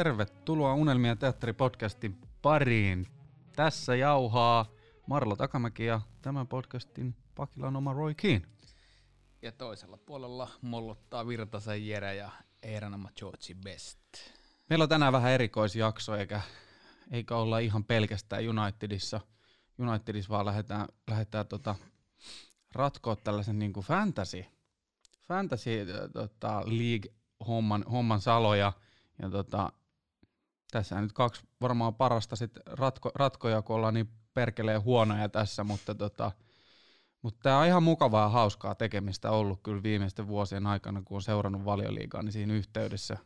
Tervetuloa Unelmia teatteripodcastin pariin. Tässä jauhaa Marlo Takamäki ja tämän podcastin pakilla on oma Roy Keane. Ja toisella puolella mollottaa Virtasen Jere ja Eeranama George Best. Meillä on tänään vähän erikoisjakso, eikä, eikä olla ihan pelkästään Unitedissa. Unitedissa vaan lähdetään, lähdetään tota, ratkoa tällaisen niin kuin fantasy, fantasy tota, league homman, homman saloja. Ja tota, tässä nyt kaksi varmaan parasta sit ratko, ratkoja, kun ollaan niin perkeleen huonoja tässä, mutta tota, mutta tämä on ihan mukavaa ja hauskaa tekemistä ollut kyllä viimeisten vuosien aikana, kun on seurannut valioliigaa, niin siinä yhteydessä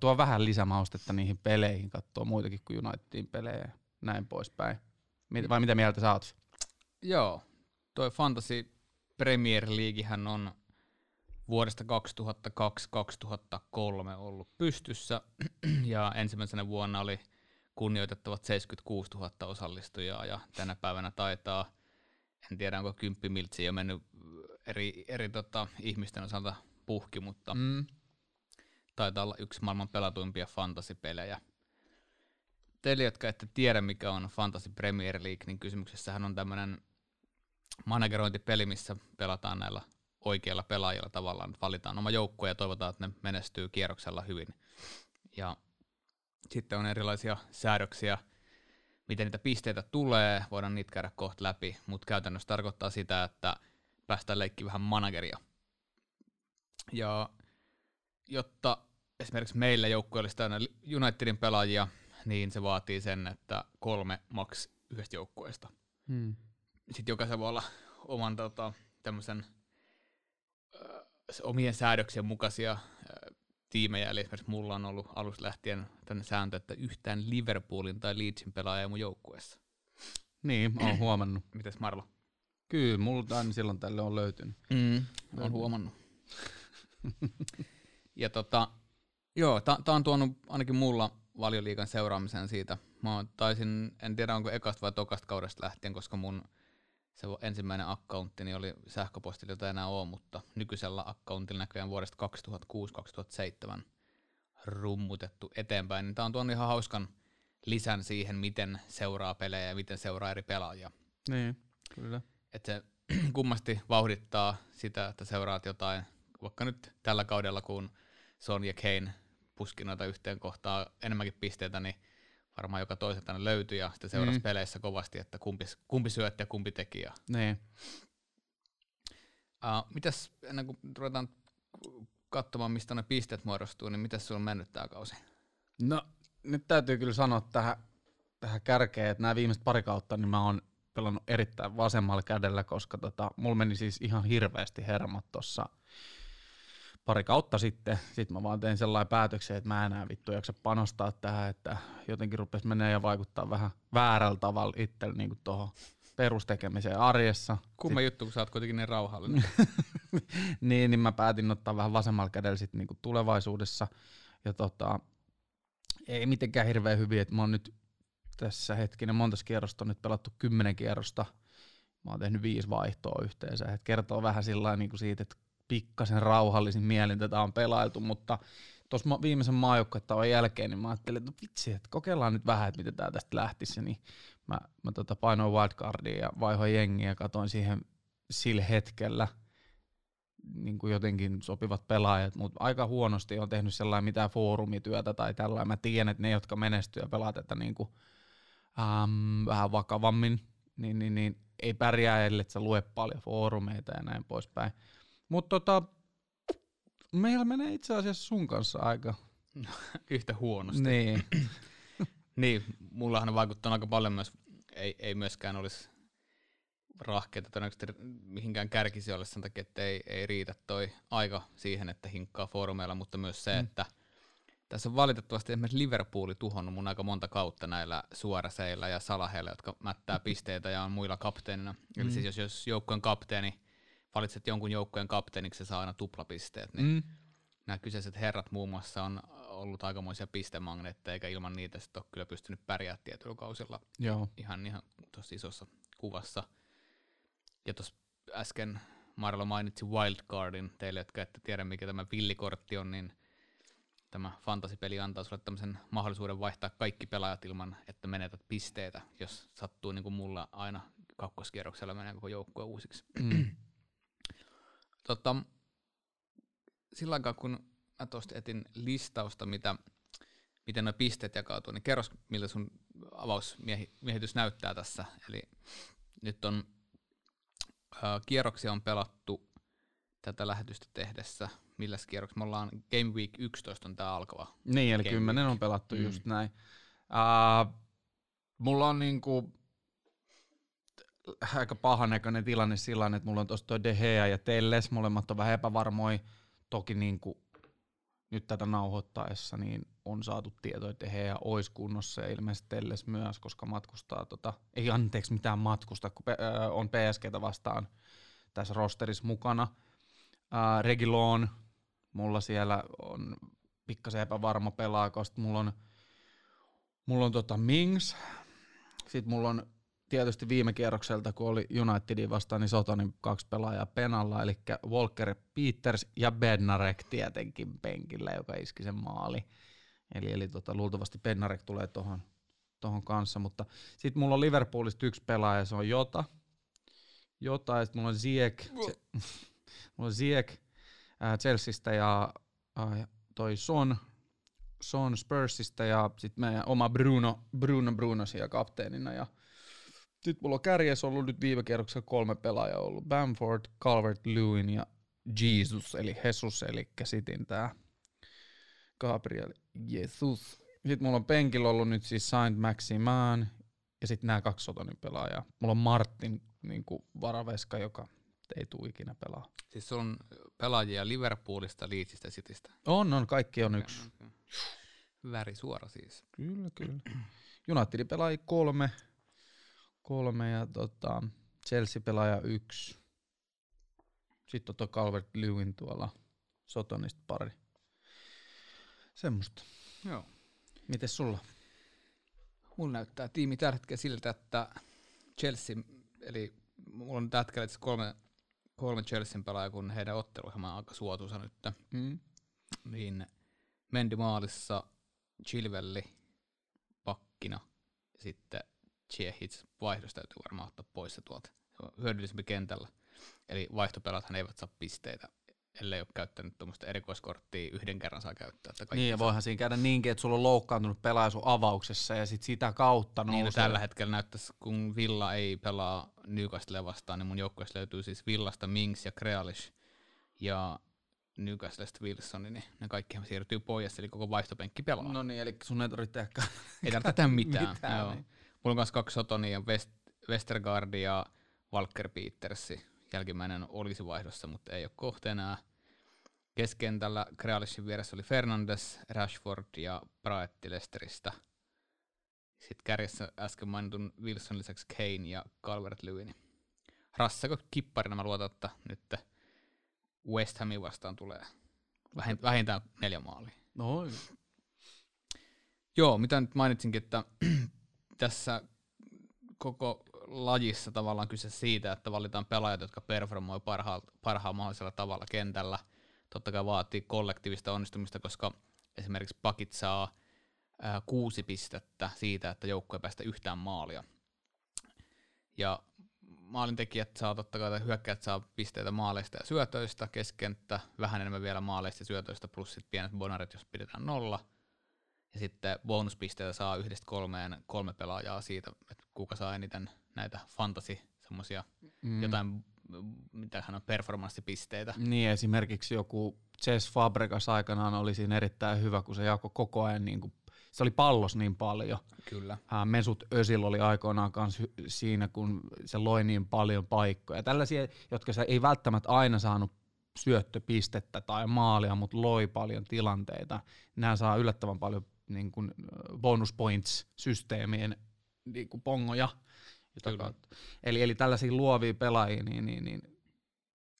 tuo vähän lisämaustetta niihin peleihin, katsoo muitakin kuin Unitedin pelejä ja näin poispäin. Vai mitä mieltä sä oot? Joo, toi Fantasy Premier Leaguehän on vuodesta 2002-2003 ollut pystyssä ja ensimmäisenä vuonna oli kunnioitettavat 76 000 osallistujaa ja tänä päivänä taitaa, en tiedä onko kymppimiltsi jo mennyt eri, eri tota, ihmisten osalta puhki, mutta mm. taitaa olla yksi maailman pelatuimpia fantasipelejä. Teille, jotka ette tiedä mikä on Fantasy Premier League, niin kysymyksessähän on tämmöinen managerointipeli, missä pelataan näillä oikeilla pelaajilla tavallaan. Valitaan oma joukkue ja toivotaan, että ne menestyy kierroksella hyvin. Ja sitten on erilaisia säädöksiä, miten niitä pisteitä tulee, voidaan niitä käydä kohta läpi, mutta käytännössä tarkoittaa sitä, että päästään leikki vähän manageria. Ja jotta esimerkiksi meillä joukkue olisi täynnä Unitedin pelaajia, niin se vaatii sen, että kolme maks yhdestä joukkueesta. Hmm. Sitten jokaisen voi olla oman tota, tämmöisen omien säädöksien mukaisia tiimejä, eli esimerkiksi mulla on ollut alusta lähtien tänne sääntö, että yhtään Liverpoolin tai Leedsin pelaaja mun joukkueessa. Niin, oon huomannut. Mites Marlo? Kyllä, mulla aina silloin tälle on löytynyt. Mm, on huomannut. ja tota, joo, tää on tuonut ainakin mulla valioliikan seuraamisen siitä. Mä taisin, en tiedä onko ekasta vai tokasta kaudesta lähtien, koska mun se ensimmäinen accountti niin oli sähköpostilla, jota enää ole, mutta nykyisellä accountilla näköjään vuodesta 2006-2007 rummutettu eteenpäin. Niin tämä on tuonut ihan hauskan lisän siihen, miten seuraa pelejä ja miten seuraa eri pelaajia. Niin, kyllä. Et se kummasti vauhdittaa sitä, että seuraat jotain, vaikka nyt tällä kaudella, kun Son ja Kane puski noita yhteen kohtaan enemmänkin pisteitä, niin varmaan joka toiselta löytyi ja sitten seurasi mm. peleissä kovasti, että kumpi, kumpi syötti ja kumpi teki. Ja. Niin. Uh, mitäs ennen kuin ruvetaan katsomaan, mistä ne pisteet muodostuu, niin mitäs sulla on mennyt tämä kausi? No nyt täytyy kyllä sanoa tähän, tähän kärkeen, että nämä viimeiset pari kautta, niin mä oon pelannut erittäin vasemmalla kädellä, koska tota, mulla meni siis ihan hirveästi hermot tuossa pari kautta sitten, sitten mä vaan tein sellainen päätöksen, että mä enää vittu jaksa panostaa tähän, että jotenkin rupesi menee ja vaikuttaa vähän väärällä tavalla itsellä niin tuohon perustekemiseen arjessa. Kumma juttu, kun sä oot kuitenkin niin rauhallinen. niin, niin mä päätin ottaa vähän vasemmalla kädellä sitten niin tulevaisuudessa. Ja tota, ei mitenkään hirveän hyvin, että mä oon nyt tässä hetkinen monta kierrosta on nyt pelattu kymmenen kierrosta. Mä oon tehnyt viisi vaihtoa yhteensä. Et kertoo vähän sillä niin siitä, että pikkasen rauhallisin mielin tätä on pelailtu, mutta tuossa viimeisen maajoukkuettavan jälkeen, niin mä ajattelin, että no vitsi, että kokeillaan nyt vähän, että miten tämä tästä lähtisi, niin mä, mä tota painoin wildcardia ja vaihoin jengiä ja katoin siihen sillä hetkellä niin kuin jotenkin sopivat pelaajat, mutta aika huonosti on tehnyt sellainen mitään foorumityötä tai tällainen. Mä tiedän, että ne, jotka menestyy ja pelaa tätä niin kuin, äm, vähän vakavammin, niin, niin, niin ei pärjää, ellei sä lue paljon foorumeita ja näin poispäin. Mutta tota, meillä menee itse asiassa sun kanssa aika yhtä huonosti. Niin. niin, mullahan on vaikuttanut aika paljon myös, ei, ei myöskään olisi rahkeita todennäköisesti mihinkään kärkisijoille sen takia, että ei, ei riitä toi aika siihen, että hinkkaa foorumeilla, mutta myös se, mm. että tässä on valitettavasti esimerkiksi Liverpooli tuhonnut mun aika monta kautta näillä suoraseilla ja salaheilla, jotka mättää pisteitä ja on muilla kapteenina. Mm. Eli siis jos, jos joukkueen kapteeni valitset jonkun joukkueen kapteeniksi, se saa aina tuplapisteet, niin mm. nämä kyseiset herrat muun muassa on ollut aikamoisia pistemagneetteja, eikä ilman niitä sitten ole kyllä pystynyt pärjäämään tietyllä kausilla Joo. ihan, ihan tosi isossa kuvassa. Ja tuossa äsken Marlo mainitsi Wildcardin, teille jotka ette tiedä mikä tämä villikortti on, niin tämä fantasipeli antaa sulle tämmöisen mahdollisuuden vaihtaa kaikki pelaajat ilman, että menetät pisteitä, jos sattuu niin kuin mulla aina kakkoskierroksella menee koko joukkue uusiksi. Mm. Tota, sillä aikaa, kun mä tuosta etin listausta, mitä, miten nuo pisteet jakautuu, niin kerros, miltä sun avausmiehitys näyttää tässä. Eli nyt on äh, kierroksia on pelattu tätä lähetystä tehdessä. Milläs kierroksessa? Me ollaan Game Week 11 on tämä alkava. Niin, eli Game 10 Week. on pelattu mm. just näin. Uh, mulla on niinku aika pahanäköinen tilanne sillä että mulla on tuossa toi De Gea ja Telles, molemmat on vähän epävarmoja. Toki niinku nyt tätä nauhoittaessa niin on saatu tietoa, että he olisi kunnossa ja ilmeisesti Telles myös, koska matkustaa, tota, ei anteeksi mitään matkusta, kun äh, on PSGtä vastaan tässä rosterissa mukana. Äh, Regilon, mulla siellä on pikkasen epävarma pelaa, koska mulla on, mulla on tota Mings, sitten mulla on tietysti viime kierrokselta, kun oli Unitedin vastaan, niin Sotonin kaksi pelaajaa penalla, eli Walker Peters ja Bednarek tietenkin penkillä, joka iski sen maali. Eli, eli tota, luultavasti Bednarek tulee tuohon tohon kanssa, mutta sitten mulla on Liverpoolista yksi pelaaja, se on Jota. Jota, ja sitten mulla on Ziek, se, mulla on Ziek äh, Chelseastä ja äh, toi Son, Son Spursista ja sitten meidän oma Bruno, Bruno Bruno siellä kapteenina ja sitten mulla on kärjessä ollut nyt viime kerroksella kolme pelaajaa ollut. Bamford, Calvert-Lewin ja Jesus, eli Jesus, eli sitten tää Gabriel Jesus. Sitten mulla on penkillä ollut nyt siis Saint Maximan ja sitten nämä kaksi Sotonin pelaajaa. Mulla on Martin niin varaveska, joka ei tule ikinä pelaa. Siis on pelaajia Liverpoolista, Leedsistä, Citystä? On, on, kaikki on yksi. Okay. Väri suora siis. Kyllä, kyllä. Unitedin pelaajia kolme, kolme ja tota, Chelsea-pelaaja yksi. Sitten on tuo Calvert Lewin tuolla Sotonista pari. Semmoista. Joo. Mites sulla? Mulla näyttää tiimi tällä hetkellä siltä, että Chelsea, eli mulla on tällä hetkellä kolme, kolme Chelsean pelaajaa, kun heidän otteluohjelma on aika suotuisa nyt. Mm. Niin Mendy maalissa, Chilvelli pakkina, sitten Chiehits vaihdos täytyy varmaan ottaa pois se tuolta. Se on hyödyllisempi kentällä. Eli vaihtopelathan eivät saa pisteitä, ellei ole käyttänyt tuommoista erikoiskorttia, yhden kerran saa käyttää. Että niin, ja voihan siinä käydä niinkin, että sulla on loukkaantunut pelaaja sun avauksessa ja sit sitä kautta nousee. Niin, no tällä hetkellä näyttäisi, kun Villa ei pelaa Newcastle vastaan, niin mun joukkueessa löytyy siis Villasta Mings ja Crealish ja Newcastlesta Wilsoni, niin ne kaikki siirtyy pois, eli koko vaihtopenkki pelaa. No niin, eli sun ei tarvitse tehdä Ei tarvitse tehdä mitään. mitään joo. Niin. Mulla on myös kaksi Sotonia, West, Westergaard ja Walker Petersi. Jälkimmäinen olisi vaihdossa, mutta ei ole kohta enää. Keskentällä Grealishin vieressä oli Fernandes, Rashford ja Praetti Lesteristä. Sitten kärjessä äsken mainitun Wilson lisäksi Kane ja Calvert-Lewin. Rassako kipparina mä luotan, että nyt West Hamin vastaan tulee vähintään neljä maalia. No. Joo, mitä nyt mainitsinkin, että tässä koko lajissa tavallaan kyse siitä, että valitaan pelaajat, jotka performoi parhaalla, parhaalla mahdollisella tavalla kentällä. Totta kai vaatii kollektiivista onnistumista, koska esimerkiksi pakit saa ää, kuusi pistettä siitä, että joukkue päästä yhtään maalia. Ja maalintekijät saa totta kai, hyökkäät saa pisteitä maaleista ja syötöistä, keskenttä vähän enemmän vielä maaleista ja syötöistä, plus sitten pienet bonarit, jos pidetään nolla – ja sitten bonuspisteitä saa yhdestä kolmeen kolme pelaajaa siitä, että kuka saa eniten näitä fantasy semmoisia mm. jotain, mitä hän on performanssipisteitä. Niin esimerkiksi joku Chess Fabregas aikanaan oli siinä erittäin hyvä, kun se jakoi koko ajan niin kuin se oli pallos niin paljon. Kyllä. Mesut Özil oli aikoinaan kanssa siinä, kun se loi niin paljon paikkoja. Tällaisia, jotka se ei välttämättä aina saanut syöttöpistettä tai maalia, mutta loi paljon tilanteita. Nämä saa yllättävän paljon niin kuin bonus points-systeemien niin kuin pongoja. Eli, eli tällaisia luovia pelaajia, niin, niin, niin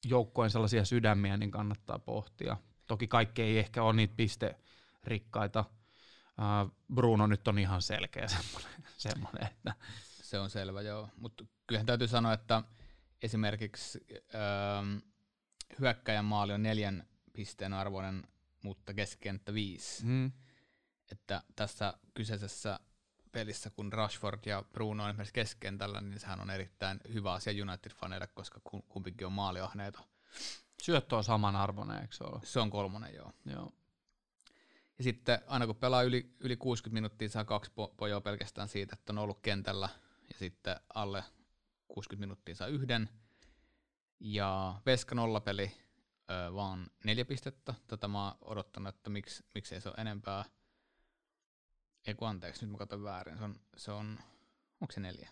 joukkojen sellaisia sydämiä, niin kannattaa pohtia. Toki kaikki ei ehkä ole niitä pisterikkaita. Bruno nyt on ihan selkeä semmoinen, semmoinen että se on selvä, joo. Mutta kyllähän täytyy sanoa, että esimerkiksi ähm, hyökkäjän maali on neljän pisteen arvoinen, mutta keskikenttä viisi. Mm. Että tässä kyseisessä pelissä, kun Rashford ja Bruno on esimerkiksi keskentällä, niin sehän on erittäin hyvä asia United-faneille, koska kumpikin on maaliahneita. Syöttö on samanarvoinen, eikö se ole? Se on kolmonen, joo. Joo. Ja sitten aina kun pelaa yli, yli 60 minuuttia, saa kaksi po- pojoa pelkästään siitä, että on ollut kentällä, ja sitten alle 60 minuuttia saa yhden. Ja Veska nollapeli öö, vaan neljä pistettä. Tätä mä oon odottanut, että miksi, miksei se ole enempää. Ei kun anteeksi, nyt mä katson väärin. Se on, se on onko se neljä?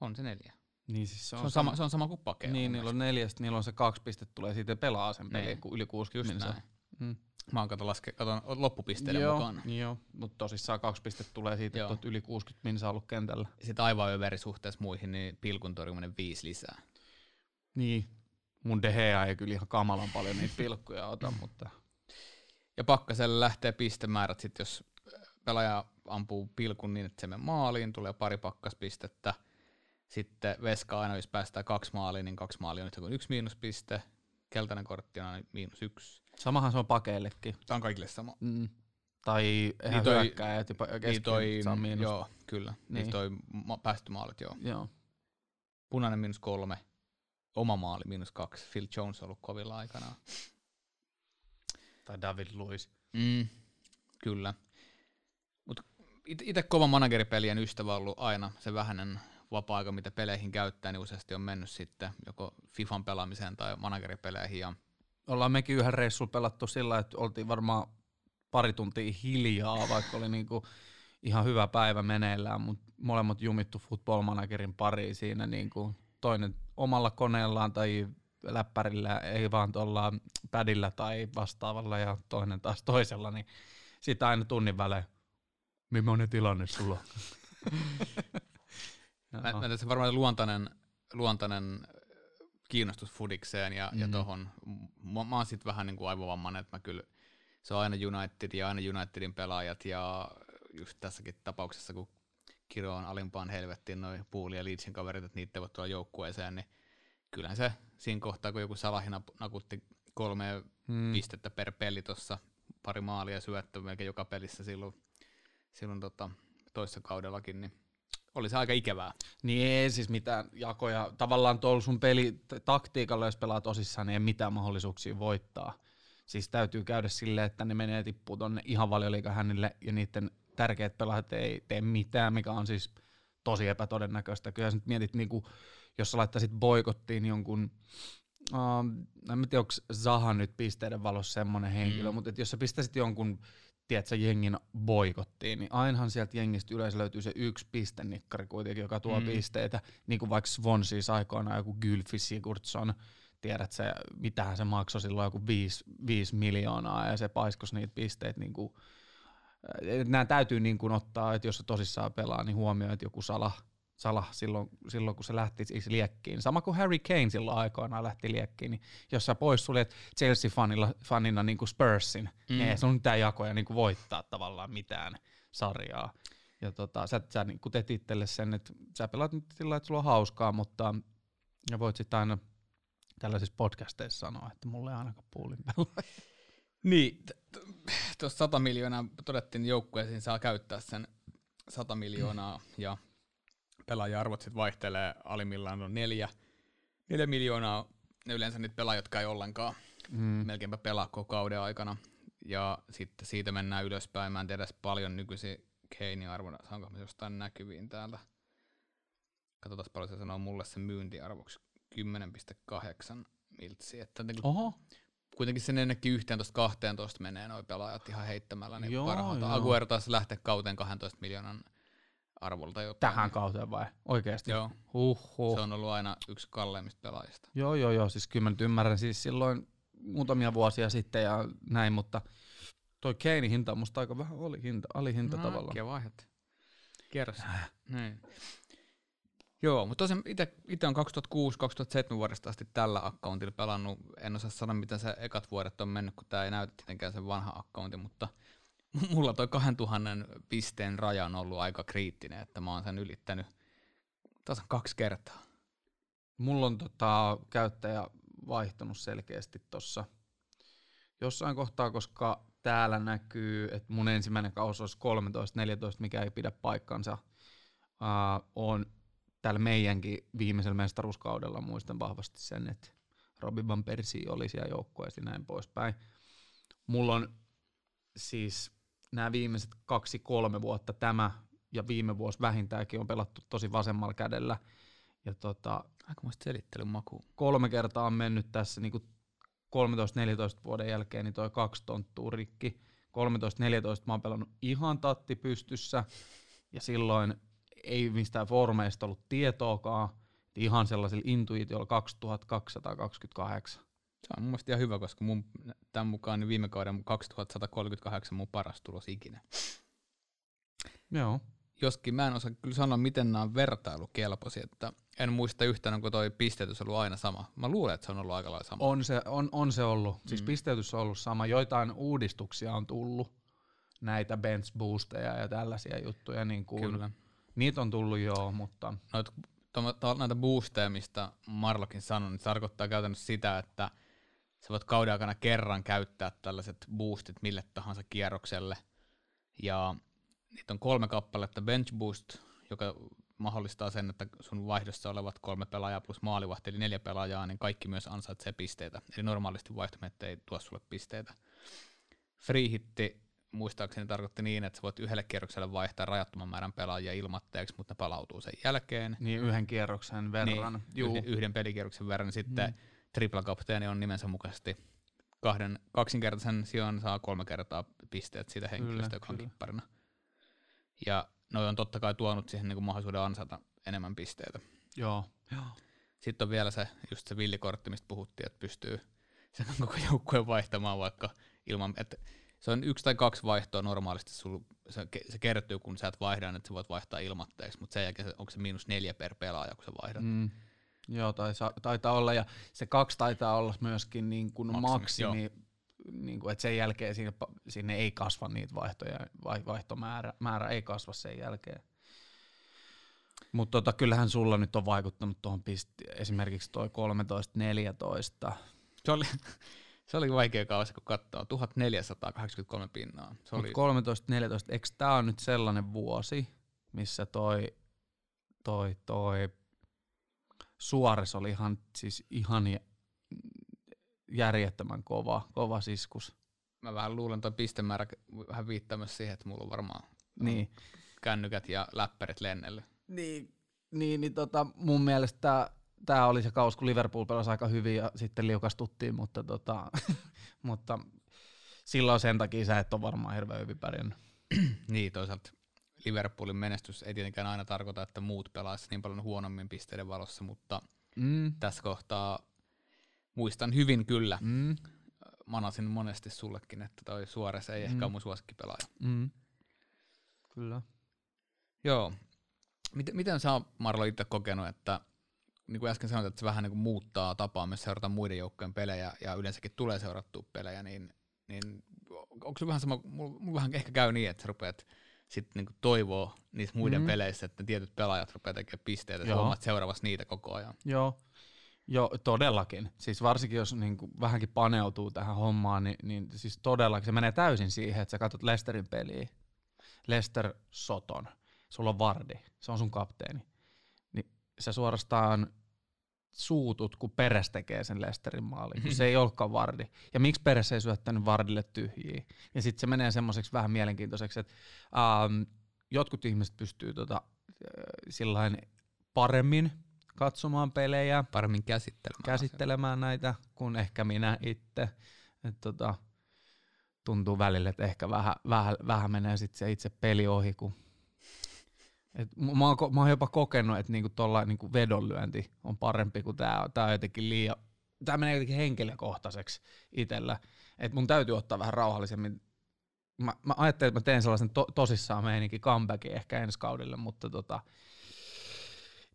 On se neljä. Niin siis se Se on, on, sama, se on sama kuin Pake. Niin, niillä on neljästä, niillä on se kaksi pistettä tulee siitä ja pelaa sen pelin, Niin. kun yli 60 Just minsa. näin. Mm. Mä oon katon, laske, katon loppupisteiden Joo, mukaan. joo, mutta tosissaan kaksi pistettä tulee siitä, että oot yli 60 minsa ollut kentällä. Sitten aivan överi suhteessa muihin, niin pilkun torjuminen viisi lisää. Niin. Mun De Gea ei kyllä ihan kamalan paljon niitä pilkkuja ota, mutta Ja pakkaselle lähtee pistemäärät, sit jos pelaaja ampuu pilkun niin, että se menee maaliin, tulee pari pakkaspistettä. Sitten Veska aina, jos päästään kaksi maaliin, niin kaksi maalia on yhtä kuin yksi miinuspiste. Keltainen kortti on aina miinus yksi. samahan se on pakeillekin. Tämä on kaikille sama. Mm. Tai eihän toi- hyökkääjät ja Niin toi, saa miinus. joo, kyllä. Niin. Niin. niin toi ma- päästömaalit, joo. joo. Punainen miinus kolme, oma maali miinus kaksi. Phil Jones on ollut kovilla aikanaan. Tai David Luiz. Mm, kyllä. Itse kova manageripelien ystävä ollut aina se vähäinen vapaa-aika, mitä peleihin käyttää, niin useasti on mennyt sitten joko FIFAn pelaamiseen tai manageripeleihin. Ja Ollaan mekin yhden reissulla pelattu sillä, että oltiin varmaan pari tuntia hiljaa, vaikka oli niinku ihan hyvä päivä meneillään, mutta molemmat jumittu football managerin pariin siinä niinku toinen omalla koneellaan tai läppärillä, ei vaan tuolla pädillä tai vastaavalla ja toinen taas toisella, niin sitä aina tunnin välein. Millainen tilanne sulla? mä, Joo. mä tässä varmaan luontainen, luontainen kiinnostus fudikseen ja, mm-hmm. ja Mhm. tohon. Mä, mä oon sit vähän niin kuin aivovammainen, että mä kyllä, se on aina United ja aina Unitedin pelaajat ja just tässäkin tapauksessa, kun Kiro on alimpaan helvettiin noin Puuli ja Leedsin kaverit, että niitä ei voi tulla joukkueeseen, niin kyllähän se siinä kohtaa, kun joku Salahina nakutti kolme Mm. pistettä per peli tuossa, pari maalia syöttö melkein joka pelissä silloin, silloin tota, toissa kaudellakin, niin oli se aika ikävää. Niin ei siis mitään jakoja. Tavallaan tuolla sun peli taktiikalla, jos pelaa tosissaan, niin ei mitään mahdollisuuksia voittaa. Siis täytyy käydä silleen, että ne menee tippuu tonne ihan valioliikahännille ja niiden tärkeät pelaajat ei tee mitään, mikä on siis tosi epätodennäköistä. Kyllä sä nyt mietit, niinku, jos sä laittaisit boikottiin jonkun, uh, en mä tiedä, onko Zaha nyt pisteiden valossa semmoinen henkilö, Mm. mutta et jos sä pistäisit jonkun tiedätkö, jengin boikottiin, niin ainahan sieltä jengistä yleensä löytyy se yksi pistenikkari kuitenkin, joka tuo Mm. pisteitä, niin kuin vaikka Swanseas aikoinaan joku Gylfi Sigurdsson, tiedät se, mitähän se maksoi silloin joku 5, 5 miljoonaa ja se paiskos niitä pisteitä niin kuin, nämä täytyy niin kuin ottaa, että jos se tosissaan pelaa, niin huomioon, että joku Salah, Salah silloin, silloin, kun se lähti siis liekkiin. Sama kuin Harry Kane silloin aikoinaan lähti liekkiin, niin jos sä pois suljet Chelsea-fanilla, fanina niin kuin Spursin, mm. niin ei sun mitään jakoja niin kuin voittaa tavallaan mitään sarjaa. Ja tota, sä, sä niin kuin teet itselle sen, että sä pelaat nyt sillä, että sulla on hauskaa, mutta ja voit sitten aina tällaisissa podcasteissa sanoa, että mulle ei ainakaan puulin pelaa. Niin, tuossa 100 miljoonaa todettiin joukkueisiin saa käyttää sen 100 miljoonaa ja pelaaja-arvot sitten vaihtelee alimmillaan on neljä, neljä miljoonaa. Ne yleensä niitä pelaajia, jotka ei ollenkaan Mm. melkeinpä pelaa koko kauden aikana. Ja sitten siitä mennään ylöspäin. Mä en tiedä paljon nykyisin Keinin arvona. Saanko mä jostain näkyviin täältä? Katsotaan paljon se sanoo mulle sen myyntiarvoksi. 10,8 miltsi. Että niin kuin Oho, kuitenkin sen ennenkin 11-12 menee noin pelaajat ihan heittämällä niin joo. Aguero taas lähtee kauteen 12 miljoonan arvolta jopa. tähän kauteen vai? Oikeasti? Joo, Huhhuh. se on ollut aina yksi kalleimmista pelaajista. Joo, joo, joo, siis kyllä mä nyt ymmärrän siis silloin muutamia vuosia sitten ja näin, mutta toi Keinin hinta on musta aika vähän oli hinta, alihinta No, tavallaan. äkkiä vaihdat. Kierros. Niin. Joo, mutta tosiaan itse on 2006-2007 vuodesta asti tällä accountilla pelannut. En osaa sanoa, miten se ekat vuodet on mennyt, kun tämä ei näytä tietenkään sen vanha accountin, mutta mulla toi 2000 pisteen raja on ollut aika kriittinen, että mä oon sen ylittänyt Tasan kaksi kertaa. Mulla on tota, käyttäjä vaihtunut selkeästi tuossa jossain kohtaa, koska täällä näkyy, että mun ensimmäinen kausi olisi 13-14, mikä ei pidä paikkansa. Uh, on täällä meidänkin viimeisellä mestaruuskaudella muistan vahvasti sen, että Robin Van Persie oli siellä joukkueessa ja näin poispäin. Mulla on siis nämä viimeiset kaksi-kolme vuotta tämä ja viime vuosi vähintäänkin on pelattu tosi vasemmalla kädellä. Ja tota, Aikamoista selittelyn maku. kolme kertaa on mennyt tässä niin 13-14 vuoden jälkeen, niin toi kaksi tonttuu rikki. 13-14 mä oon pelannut ihan tatti pystyssä, ja silloin ei mistään formeista ollut tietoakaan, ihan sellaisilla intuitioilla 2228. Se on mun mielestä ihan hyvä, koska mun, tämän mukaan niin viime kauden 2138 mun paras tulos ikinä. Joo. Joskin mä en osaa kyllä sanoa, miten nämä on vertailukelpoisia, että en muista yhtään, onko toi pisteytys ollut aina sama. Mä luulen, että se on ollut aika lailla sama. On se, on, on se ollut. Siis Mm. pisteytys on ollut sama. Joitain uudistuksia on tullut, näitä bench boosteja ja tällaisia juttuja. Niin kuin, Kyllä. Niitä on tullut joo, mutta Noit, to, to, näitä boosteja, mistä Marlokin sanoi, niin se tarkoittaa käytännössä sitä, että sä voit kauden aikana kerran käyttää tällaiset boostit mille tahansa kierrokselle. Ja niitä on kolme kappaletta bench boost, joka mahdollistaa sen, että sun vaihdossa olevat kolme pelaajaa plus maalivahti, eli neljä pelaajaa, niin kaikki myös ansaitsee pisteitä. Eli normaalisti vaihtomettä ei tuo sulle pisteitä. Free hitti muistaakseni tarkoitti niin, että sä voit yhdelle kierrokselle vaihtaa rajattoman määrän pelaajia ilmatteeksi, mutta ne palautuu sen jälkeen. niin yhden kierroksen verran. Niin, Juu. yhden, yhden pelikierroksen verran. Sitten Mm. Tripla-kapteeni on nimensä mukaisesti kahden, kaksinkertaisen sijaan saa kolme kertaa pisteet siitä henkilöstä, Kyllä, joka on kyllä. kipparina. Ja noi on totta kai tuonut siihen niin mahdollisuuden ansata enemmän pisteitä. Joo. Joo. Sitten on vielä se, just se villikortti, mistä puhuttiin, että pystyy sen koko joukkueen vaihtamaan vaikka ilman, että se on yksi tai kaksi vaihtoa normaalisti, sul, se, se kertyy, kun sä et vaihda, että sä voit vaihtaa ilmatteeksi, mutta sen jälkeen se- onko se miinus neljä per pelaaja, kun sä vaihdat. Mm. Joo, tai sa- taitaa olla, ja se kaksi taitaa olla myöskin niin kuin Maksimi, maksimi, niin kuin, että sen jälkeen sinne, sinne ei kasva niitä vaihtoja, vai, vaihtomäärä määrä ei kasva sen jälkeen. Mutta tota, kyllähän sulla nyt on vaikuttanut tuohon pist- esimerkiksi toi 13-14. Se oli, se oli vaikea kausi, kun katsoo. 1483 pinnaa. Se oli, Mutta 13-14, eikö tämä on nyt sellainen vuosi, missä toi, toi, toi Suores oli ihan, siis ihan jä- järjettömän kova, kova siskus. mä vähän luulen, että pistemäärä vähän viittaa myös siihen, että mulla on varmaan Niin, kännykät ja läppärit lennelle. niin, niin, niin tota, mun mielestä tämä oli se kaus, kun Liverpool pelasi aika hyvin ja sitten liukastuttiin, mutta, tota, mutta silloin sen takia sä et ole varmaan hirveän hyvin pärjännyt. niin, toisaalta Liverpoolin menestys ei tietenkään aina tarkoita, että muut pelaisivat niin paljon huonommin pisteiden valossa, mutta Mm, tässä kohtaa muistan hyvin kyllä. mm, Manasin monesti sullekin, että toi Suores ei ehkä Mm. ole mun suosikkipelaaja. mm. Kyllä. Joo. Miten, miten sä Marlo itse kokenut, että niin kuin äsken sanoit, että se vähän niin kuin muuttaa tapaa myös seurata muiden joukkojen pelejä ja yleensäkin tulee seurattua pelejä, niin, niin onko se vähän sama, mulla mulla vähän ehkä käy niin, että sä rupeat sitten niin toivoo niissä muiden Mm. peleissä, että tietyt pelaajat rupeaa tekemään pisteitä, ja huomaat seuraavassa niitä koko ajan. Joo, Joo, todellakin. Siis varsinkin jos niin kuin vähänkin paneutuu tähän hommaan, niin, niin siis todellakin se menee täysin siihen, että sä katsot Lesterin peliä, Lester Soton, sulla on Vardi, se on sun kapteeni, niin sä suorastaan suutut, kun Peres tekee sen Lesterin maalin, kun se ei olekaan Vardi. Ja miksi Peres ei syöttänyt Vardille tyhjiä? Ja sitten se menee semmoiseksi vähän mielenkiintoiseksi, että ähm, jotkut ihmiset pystyy tota, äh, sillain paremmin katsomaan pelejä, Paremmin käsittelemään. käsittelemään näitä kuin ehkä minä itse. Et tota, tuntuu välillä, että ehkä vähän, vähän, vähän menee sit se itse peli ohi. Kun et mä, oon, mä oon jopa kokenut, että niinku tolla niinku vedonlyönti on parempi kuin tää. Tää on jotenkin liian, tää menee jotenkin henkilökohtaiseksi itsellä. Et mun täytyy ottaa vähän rauhallisemmin. Mä, mä ajattelin, että mä teen sellaisen to, tosissaan meininkin comebackin ehkä ensi kaudelle, mutta tota,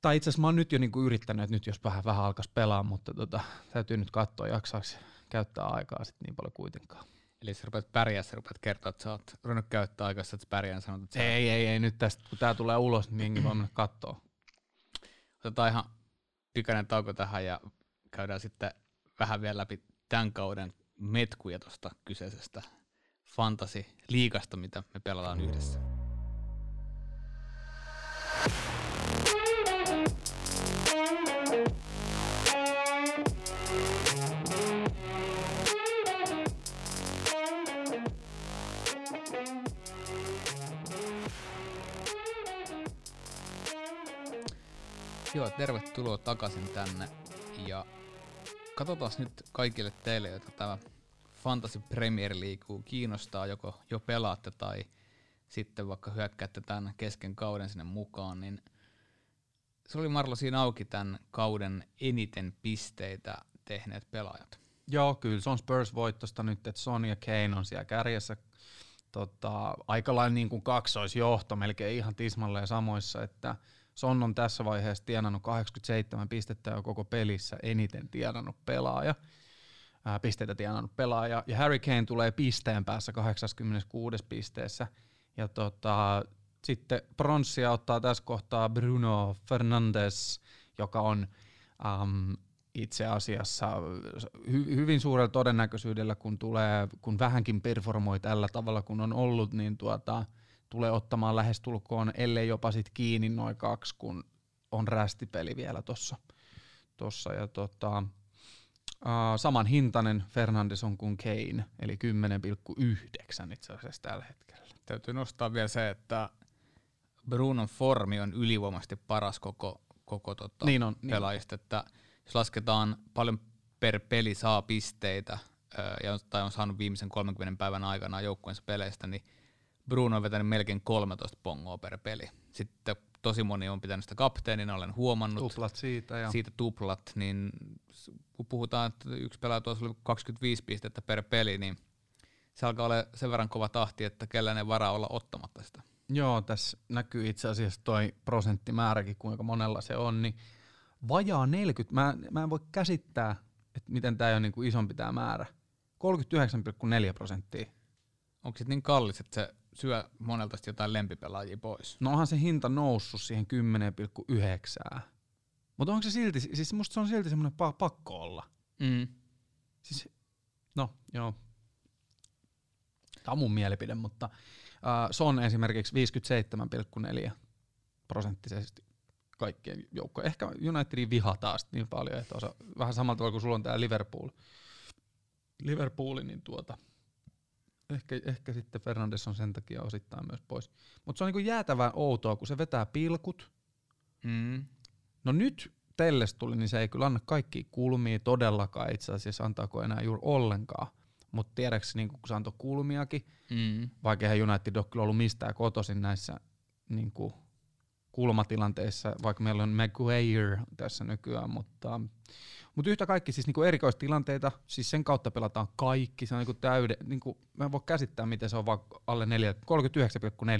tai itse asiassa mä oon nyt jo niinku yrittänyt, että nyt jos vähän, vähän alkaisi pelaa, mutta tota, täytyy nyt katsoa, jaksaako käyttää aikaa sit niin paljon kuitenkaan. Eli sä rupeat pärjää, sä rupeat kertoa, että sä oot ruvennut käyttää aikaa, että sä pärjää ja sanot, että sä Ei, ei, ei, nyt tästä kun tää tulee ulos, niin jengi voi mennä kattoo. otetaan ihan pikainen tauko tähän ja käydään sitten vähän vielä läpi tämän kauden metkuja tuosta kyseisestä fantasy-liigasta, mitä me pelataan yhdessä. Joo, tervetuloa takaisin tänne. Ja katsotaan nyt kaikille teille, joita tämä Fantasy Premier League kiinnostaa, joko jo pelaatte tai sitten vaikka hyökkäätte tämän kesken kauden sinne mukaan, niin se oli Marlo siinä auki tämän kauden eniten pisteitä tehneet pelaajat. Joo, kyllä se on Spurs-voittosta nyt, että Son ja Kane on siellä kärjessä. Tota, aika lailla niin kuin kaksoisjohto, melkein ihan tismalleen samoissa, että Son on tässä vaiheessa tienannut 87 pistettä jo koko pelissä eniten tienannut pelaaja, ää, pisteitä tienannut pelaaja, ja Harry Kane tulee pisteen päässä 86 pisteessä, ja tota, sitten pronssia ottaa tässä kohtaa Bruno Fernandes, joka on um, itse asiassa hy- hyvin suurella todennäköisyydellä, kun, tulee, kun vähänkin performoi tällä tavalla, kun on ollut, niin tuota, tulee ottamaan lähestulkoon, ellei jopa sit kiinni noin kaksi, kun on rästipeli vielä tuossa. Tossa, ja tota, saman hintainen Fernandes on kuin Kane, eli 10,9 itse asiassa tällä hetkellä. Täytyy nostaa vielä se, että Brunon formi on ylivoimaisesti paras koko, koko tota Niin on, pelaajista, että jos lasketaan paljon per peli saa pisteitä, ja, tai on saanut viimeisen 30 päivän aikana joukkueensa peleistä, niin Bruno on vetänyt melkein 13 pongoa per peli. Sitten tosi moni on pitänyt sitä kapteenina, olen huomannut. Tuplat siitä. Ja. Siitä tuplat, niin kun puhutaan, että yksi pelaaja tuossa oli 25 pistettä per peli, niin se alkaa olla sen verran kova tahti, että kellään ei varaa olla ottamatta sitä. Joo, tässä näkyy itse asiassa toi prosenttimääräkin, kuinka monella se on, niin vajaa 40, mä, mä en voi käsittää, että miten tämä on niinku isompi tämä määrä. 39,4 prosenttia. Onko se niin kallis, että se syö monelta jotain lempipelaajia pois? No onhan se hinta noussut siihen 10,9. Mutta onko se silti, siis musta se on silti semmoinen pa- pakko olla. Mm. Siis, no joo. Tämä on mun mielipide, mutta uh, se on esimerkiksi 57,4 prosenttisesti kaikkien joukkojen. Ehkä Unitedin vihataan niin paljon, että osa, vähän samalla tavalla kuin sulla on tämä Liverpool. Liverpooli, niin tuota, ehkä, ehkä sitten Fernandes on sen takia osittain myös pois. Mutta se on niin jäätävän outoa, kun se vetää pilkut. Mm. No nyt Telles tuli, niin se ei kyllä anna kaikki kulmia todellakaan itse asiassa antaako enää juuri ollenkaan. Mutta tiedäks niin kun se antoi kulmiakin, Mm. vaikka eihän United ole kyllä ollut mistään kotoisin näissä niin kuin, kulmatilanteissa, vaikka meillä on Maguire tässä nykyään, mutta, mutta yhtä kaikki siis niin erikoistilanteita, siis sen kautta pelataan kaikki, se on niin täyde, niin kuin, mä en voi käsittää, miten se on vaan alle 4,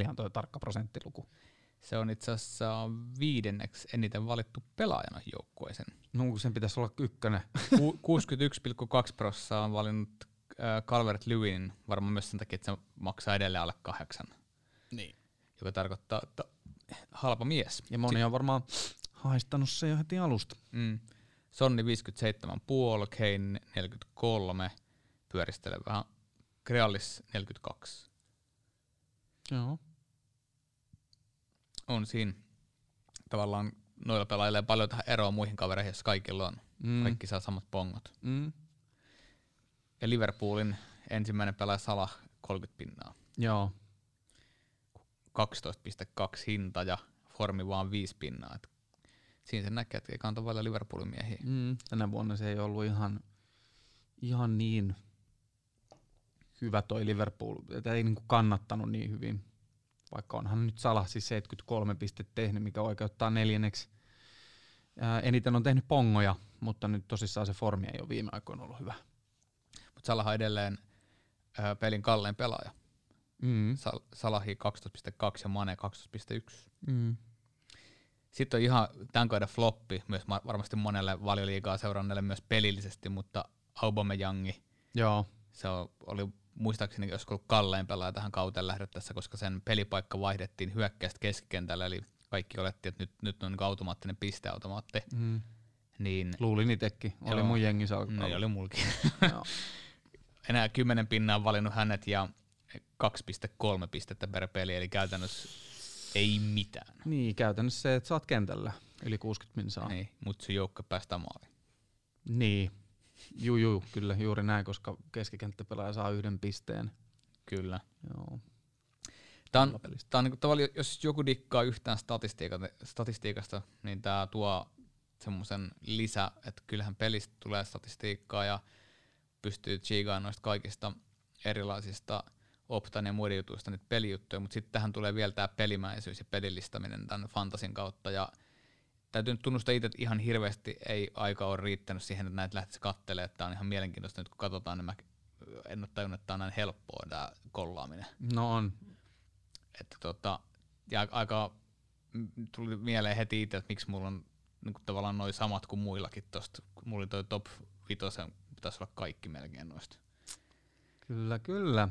39,4 on tuo tarkka prosenttiluku. Se on itse asiassa viidenneksi eniten valittu pelaajana joukkueeseen. No kun sen pitäisi olla ykkönen. Ku- 61,2 prosenttia on valinnut äh, Calvert Lewin, varmaan myös sen takia, että se maksaa edelleen alle kahdeksan. Niin. Joka tarkoittaa, että halpa mies. Ja moni on varmaan haistanut se jo heti alusta. Mm. Sonni 57,5, Kane 43, pyöristele vähän, Grealis 42. Joo. On siinä tavallaan noilla pelaajilla paljon tähän eroa muihin kavereihin, jos kaikilla on. Mm. Kaikki saa samat pongot. Mm. Ja Liverpoolin ensimmäinen pelaaja Salah 30 pinnaa. Joo. 12,2 hinta ja formi vaan 5 pinnaa. Et siinä se näkee, että ei kannata vailla Liverpoolin miehiä. Mm. Tänä vuonna se ei ollut ihan, ihan niin hyvä toi Liverpool, että ei niinku kannattanut niin hyvin, vaikka onhan nyt Salah siis 73 pistettä tehnyt, mikä oikeuttaa neljänneksi. Ää, eniten on tehnyt pongoja, mutta nyt tosissaan se formi ei ole viime aikoina ollut hyvä. Mutta Salah on edelleen ö, pelin kallein pelaaja. Mm. Sal- Salahi 12,2 ja Mane 12,1. Mm. Sitten on ihan tämän kauden floppi, myös ma- varmasti monelle valioliigaa seuranneelle myös pelillisesti, mutta Aubameyangi, Joo, se oli muistaakseni olisiko ollut kallein pelaaja tähän kauteen lähdettäessä, koska sen pelipaikka vaihdettiin hyökkäistä keskikentällä, eli kaikki olettiin, että nyt, nyt on niin automaattinen pisteautomaatti, Mm. niin Luulin itekin. Oli Joo. mun jengissä no, oli mulkin. Joo. Enää kymmenen pinnaa valinnut hänet ja 2,3 pistettä per peli, eli käytännössä ei mitään. Niin, käytännössä se, että sä oot kentällä yli 60 minsaa. Niin, mutta sun joukko päästään maaliin. Niin. Juu, juu, kyllä juuri näin, koska keskikenttäpelaaja saa yhden pisteen. Kyllä. Joo. Tämä on, tää on niinku tavallaan, jos joku dikkaa yhtään statistiikasta, statistiikasta niin tämä tuo semmoisen lisä, että kyllähän pelistä tulee statistiikkaa ja pystyy chigaan noista kaikista erilaisista optan ja muiden jutuista nyt pelijuttuja, mutta sitten tähän tulee vielä tämä pelimäisyys ja pelillistaminen tämän fantasin kautta ja täytyy nyt tunnustaa itse, että ihan hirveästi ei aika ole riittänyt siihen, että näitä lähtisi katselemaan, että tämä on ihan mielenkiintoista nyt kun katsotaan nämä, en ole tajunnut, että tämä on näin helppoa tämä kollaaminen No on. että tota, ja aika tuli mieleen heti itse, että miksi mulla on niin tavallaan noin samat kuin muillakin tosta. Mulla oli toi top vitosen, pitäisi olla kaikki melkein noista. Kyllä, kyllä.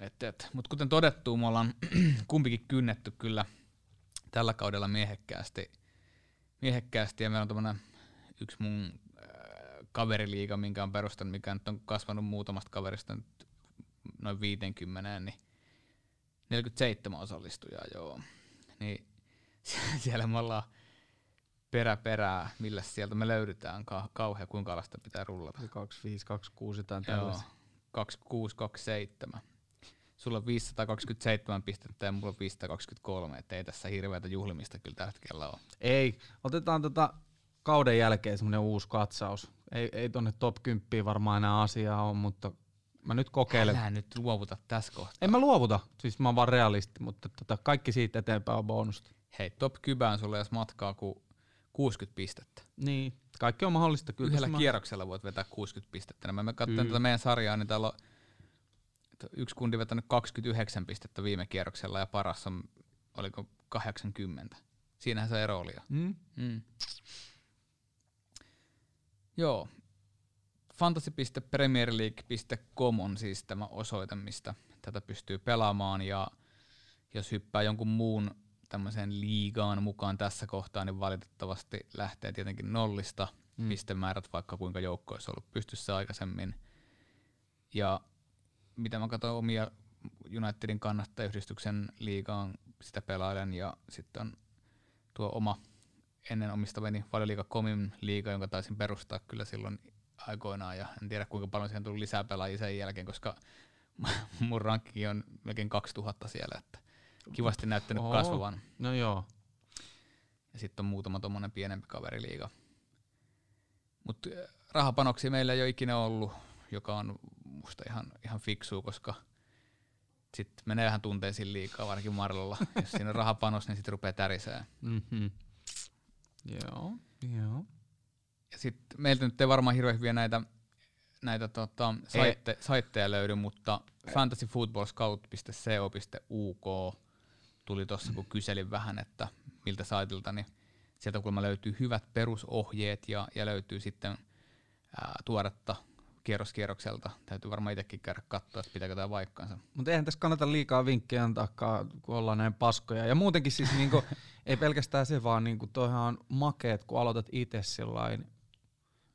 Et, et. Mutta kuten todettu, me ollaan kumpikin kynnetty kyllä tällä kaudella miehekkäästi, miehekkäästi ja meillä on tämmönen yksi mun äh, kaveriliiga, minkä on perustanut, mikä nyt on kasvanut muutamasta kaverista nyt noin 50, niin 47 osallistujaa, joo. Niin siellä me ollaan perä perää, millä sieltä me löydetään ka- kauhea, kuinka alasta pitää rullata. 25, 26 tai Joo, tällaista. 2627. Sulla on 527 pistettä ja mulla on 523, että ei tässä hirveätä juhlimista kyllä tällä hetkellä ole. Ei, otetaan tota kauden jälkeen semmonen uusi katsaus. Ei, ei tonne top 10 varmaan enää asiaa on, mutta mä nyt kokeilen. Älä nyt luovuta tässä kohtaa. En mä luovuta, siis mä oon vaan realisti, mutta tota, kaikki siitä eteenpäin on bonusta. Hei, top kybään sulle jos matkaa kuin 60 pistettä. Niin, kaikki on mahdollista. Kyllä Yhdellä mä- kierroksella voit vetää 60 pistettä. Mä, mä katsoin tätä meidän sarjaa, niin täällä on yksi kundi vetänyt 29 pistettä viime kierroksella ja paras on, oliko 80. Siinähän se ero oli jo. Mm? Mm. Joo. Fantasy.premierleague.com on siis tämä osoite, mistä tätä pystyy pelaamaan ja jos hyppää jonkun muun tämmöiseen liigaan mukaan tässä kohtaa, niin valitettavasti lähtee tietenkin nollista Mm. pistemäärät, vaikka kuinka joukko olisi ollut pystyssä aikaisemmin. Ja mitä mä katson omia Unitedin kannattajayhdistyksen liigaan, sitä pelailen ja sitten on tuo oma ennen omistamani Valioliiga.comin liiga, jonka taisin perustaa kyllä silloin aikoinaan, ja en tiedä kuinka paljon siihen tuli lisää pelaajia sen jälkeen, koska mun rankki on melkein 2000 siellä, että kivasti näyttänyt Oho. kasvavan. No joo. Ja sitten on muutama tommonen pienempi kaveriliiga. Mutta rahapanoksia meillä ei ole ikinä ollut, joka on musta ihan, ihan fiksua, koska sitten menee vähän tunteisiin liikaa, varsinkin Marlolla. Jos siinä on rahapanos, niin sitten rupeaa tärisee. Mm-hmm. Joo, joo. Ja sitten meiltä nyt ei varmaan hirveän hyviä näitä, näitä tota, saitte, saitteja löydy, mutta fantasyfootballscout.co.uk tuli tuossa, kun kyselin vähän, että miltä saitilta, niin sieltä kuulemma löytyy hyvät perusohjeet ja, ja löytyy sitten ää, tuoretta kierroskierrokselta. Täytyy varmaan itsekin käydä katsoa, että pitääkö tämä paikkansa. Mutta eihän tässä kannata liikaa vinkkejä antaa, kun ollaan näin paskoja. Ja muutenkin siis niinku, ei pelkästään se, vaan niinku toihan on makeet, kun aloitat itse sillain,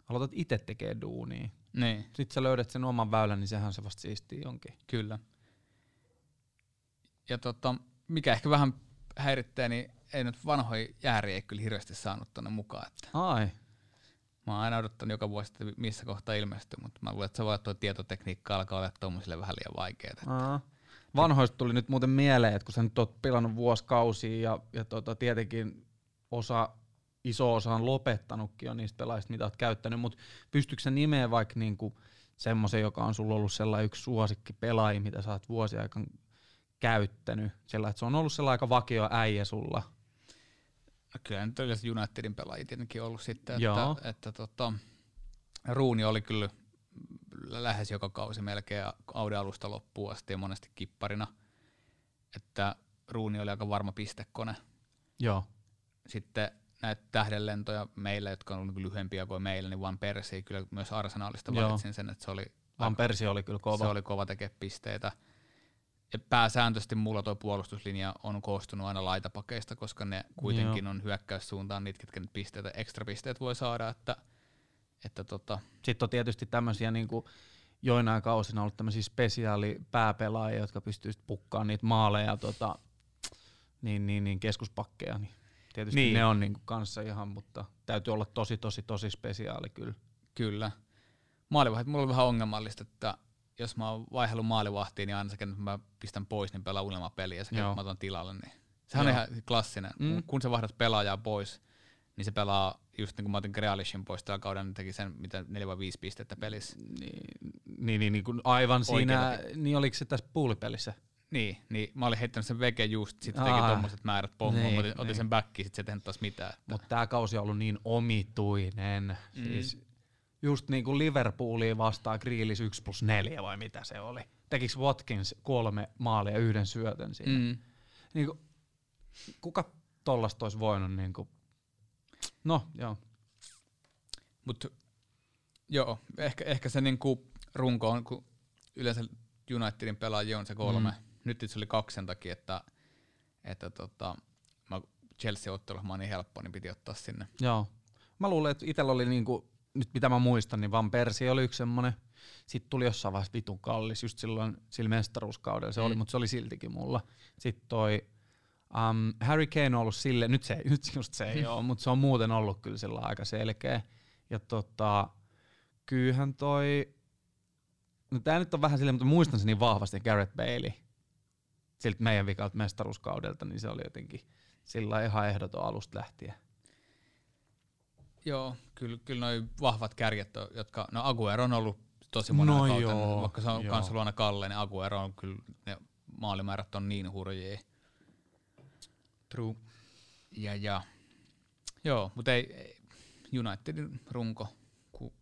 aloitat itse tekee duunia. Niin, Sitten sä löydät sen oman väylän, niin sehän on se vasta siistiä jonkin. kyllä. Ja tota, mikä ehkä vähän häiritsee, niin ei nyt vanhoja jääriä ei kyllä hirveästi saanut tonne mukaan. Että Ai, Mä oon aina odottanut joka vuosi, että missä kohtaa ilmestyy, mutta mä luulen, että se voi tuo tietotekniikka alkaa olla tuommoisille vähän liian vaikeaa. Aa. Vanhoista tuli nyt muuten mieleen, että kun sä nyt oot pilannut vuosikausia ja, ja tota, tietenkin osa, iso osa on lopettanutkin jo niistä pelaajista, mitä oot käyttänyt, mutta pystyykö sä nimeä vaikka niinku semmoisen, joka on sulla ollut sellainen yksi suosikki pelaaja, mitä sä oot vuosia aikaan käyttänyt, sellainen, että se on ollut sellainen aika vakio äijä sulla. Kyllä nyt yleensä Unitedin pelaajia tietenkin ollut sitten, Joo. että, että tota, Ruuni oli kyllä lähes joka kausi melkein auden alusta loppuun asti ja monesti kipparina. Että Ruuni oli aika varma pistekone. Joo. Sitten näitä tähdenlentoja meillä, jotka on ollut lyhyempiä kuin meillä, niin Van Persie kyllä myös Arsenalista Joo. valitsin sen, että se oli Van Persi oli kyllä kova. Se oli kova tekee pisteitä. Ja pääsääntöisesti mulla tuo puolustuslinja on koostunut aina laitapakeista, koska ne kuitenkin Joo. on hyökkäyssuuntaan niitä, ketkä nyt pisteitä, ekstra pisteet voi saada, että, että tota. Sitten on tietysti tämmöisiä niin kuin joinain kausina ollut tämmöisiä spesiaali pääpelaajia, jotka pystyisivät pukkaamaan niitä maaleja tota, niin, niin, niin keskuspakkeja, niin tietysti niin. ne on niin kuin kanssa ihan, mutta täytyy olla tosi, tosi, tosi spesiaali kyllä. Kyllä. Maalivahti, mulla on vähän ongelmallista, että jos mä oon vaihdellut maalivahtiin, niin aina sekä että mä pistän pois, niin pelaa unelma peliä, ja sekä mä otan tilalle, niin sehän Joo. on ihan klassinen. Mm. Kun sä vaihdat pelaajaa pois, niin se pelaa just niin kuin mä otin Grealishin pois tällä kaudella, niin teki sen mitä 4-5 pistettä pelissä. Niin, niin, niin, niin kuin aivan siinä, niin oliko se tässä puulipelissä? Niin, niin mä olin heittänyt sen veke just, sit se teki tommoset määrät pommoa, niin, otin, niin. sen backiin, sit se tehnyt taas mitään. Mutta tää kausi on ollut niin omituinen. Mm. Siis just niin kuin Liverpooliin vastaan Grealish 1 plus 4 vai mitä se oli. Tekikö Watkins kolme maalia yhden syötön siinä? Mm. Niin kuin, kuka tollasta olisi voinut niin kuin No, joo. Mut joo, ehkä, ehkä se niinku runko on, kun yleensä Unitedin pelaajia on se kolme. Mm. Nyt se oli kaksi sen takia, että, että tota, Chelsea-ottelussa mä niin helppo, niin piti ottaa sinne. Joo. Mä luulen, että itsellä oli niinku, nyt mitä mä muistan, niin Van Persie oli yksi semmonen. Sitten tuli jossain vaiheessa vitun kallis, just silloin sillä mestaruuskaudella se mm. oli, mutta se oli siltikin mulla. Sitten toi Um, Harry Kane on ollut sille, nyt, se, nyt just se ei ole, mutta se on muuten ollut kyllä sillä aika selkeä. Ja tota, kyyhän toi, no tää nyt on vähän silleen, mutta muistan sen niin vahvasti, Garrett Bailey, siltä meidän vikalta mestaruuskaudelta, niin se oli jotenkin sillä ihan ehdoton alusta lähtien. Joo, kyllä, kyllä noi vahvat kärjet, jotka, no Aguero on ollut tosi monen no kautta, joo, vaikka se on kanssa luona Kalle, niin Aguero on kyllä, ne maalimäärät on niin hurjia. True. Ja, ja. Joo, mutta ei, ei Unitedin runko,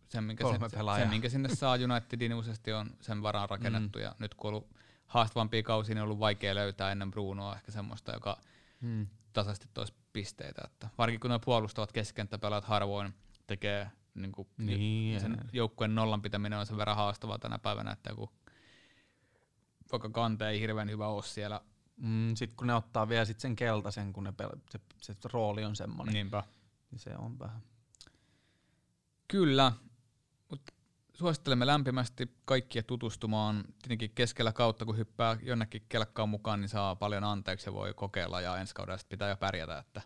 sen minkä, sen, sen, minkä sinne saa Unitedin niin useasti on sen varaan rakennettu. Mm. Ja nyt kun on ollut haastavampia kausia, niin on ollut vaikea löytää ennen Brunoa ehkä semmoista, joka mm. tasaisesti toisi pisteitä. Että varsinkin kun ne puolustavat keskikenttäpelaat harvoin tekee niin kuin niin, sen joukkueen nollan pitäminen on sen verran haastavaa tänä päivänä, että joku vaikka kante ei hirveän hyvä ole siellä Mm, sitten kun ne ottaa vielä sit sen keltaisen, kun ne pel- se, se, rooli on semmoinen. Niinpä. Niin se on vähän. Kyllä, suosittelemme lämpimästi kaikkia tutustumaan. Tietenkin keskellä kautta, kun hyppää jonnekin kelkkaan mukaan, niin saa paljon anteeksi ja voi kokeilla ja ensi kaudella pitää jo pärjätä. Että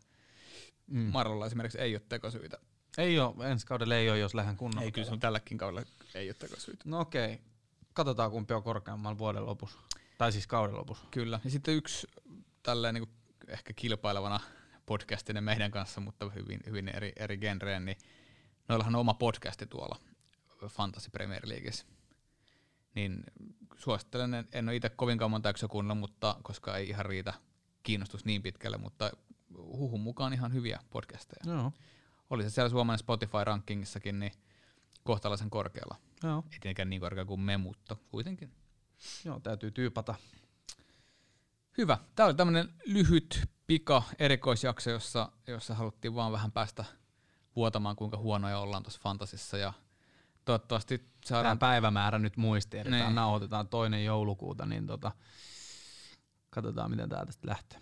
mm. Marlolla esimerkiksi ei ole tekosyitä. Ei ole, ensi kaudella ei ole, jos lähden kunnolla. Ei, kyllä se on tälläkin kaudella ei ole tekosyitä. No okei, katsotaan kumpi on korkeammalla vuoden lopussa. Tai siis kauden lopussa. Kyllä. Ja sitten yksi tälleen niin ehkä kilpailevana podcastinen meidän kanssa, mutta hyvin, hyvin eri, eri genreen, niin noillahan on oma podcasti tuolla Fantasy Premier Leagueissa. Niin suosittelen, en, en ole itse kovinkaan monta jaksoa mutta koska ei ihan riitä kiinnostus niin pitkälle, mutta huhun mukaan ihan hyviä podcasteja. Joo. Oli se siellä Suomen Spotify-rankingissakin, niin kohtalaisen korkealla. Joo. Ei tietenkään niin korkea kuin me, mutta kuitenkin. Joo, täytyy tyypata. Hyvä. Tämä oli tämmöinen lyhyt pika erikoisjakso, jossa, jossa haluttiin vaan vähän päästä vuotamaan, kuinka huonoja ollaan tuossa fantasissa. Ja toivottavasti saadaan... Tämä päivämäärä nyt muisti, eli niin. nauhoitetaan toinen joulukuuta, niin tota, katsotaan, miten tämä tästä lähtee.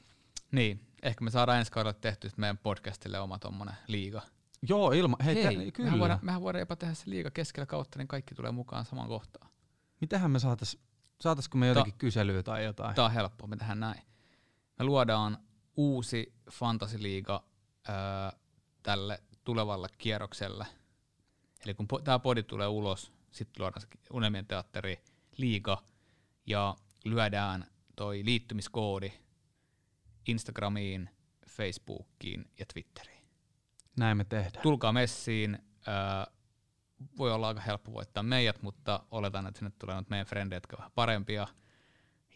Niin, ehkä me saadaan ensi kaudella tehty meidän podcastille oma tuommoinen liiga. Joo, ilma, hei, hei kyllä. Mehän voidaan, mehän voidaan jopa tehdä se liiga keskellä kautta, niin kaikki tulee mukaan saman kohtaan. Mitähän me saatais Saataisiko me jotenkin Ta- kyselyä tai jotain? Tämä on helppo, me tehdään näin. Me luodaan uusi fantasiliiga öö, tälle tulevalle kierrokselle. Eli kun tämä podi tulee ulos, sitten luodaan se Unelmien teatteri liiga ja lyödään toi liittymiskoodi Instagramiin, Facebookiin ja Twitteriin. Näin me tehdään. Tulkaa messiin. Öö, voi olla aika helppo voittaa meidät, mutta oletan, että sinne tulee meidän frendejä, jotka ovat parempia.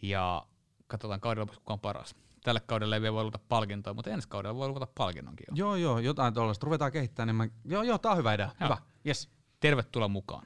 Ja katsotaan kaudella lopussa, kuka on paras. Tälle kaudelle ei vielä voi luvata palkintoa, mutta ensi kaudella voi luvata palkinnonkin jo. Joo, joo, jotain tuollaista. Ruvetaan kehittämään, niin mä... Joo, joo, tää on hyvä idea. Joo. Hyvä, yes. Tervetuloa mukaan.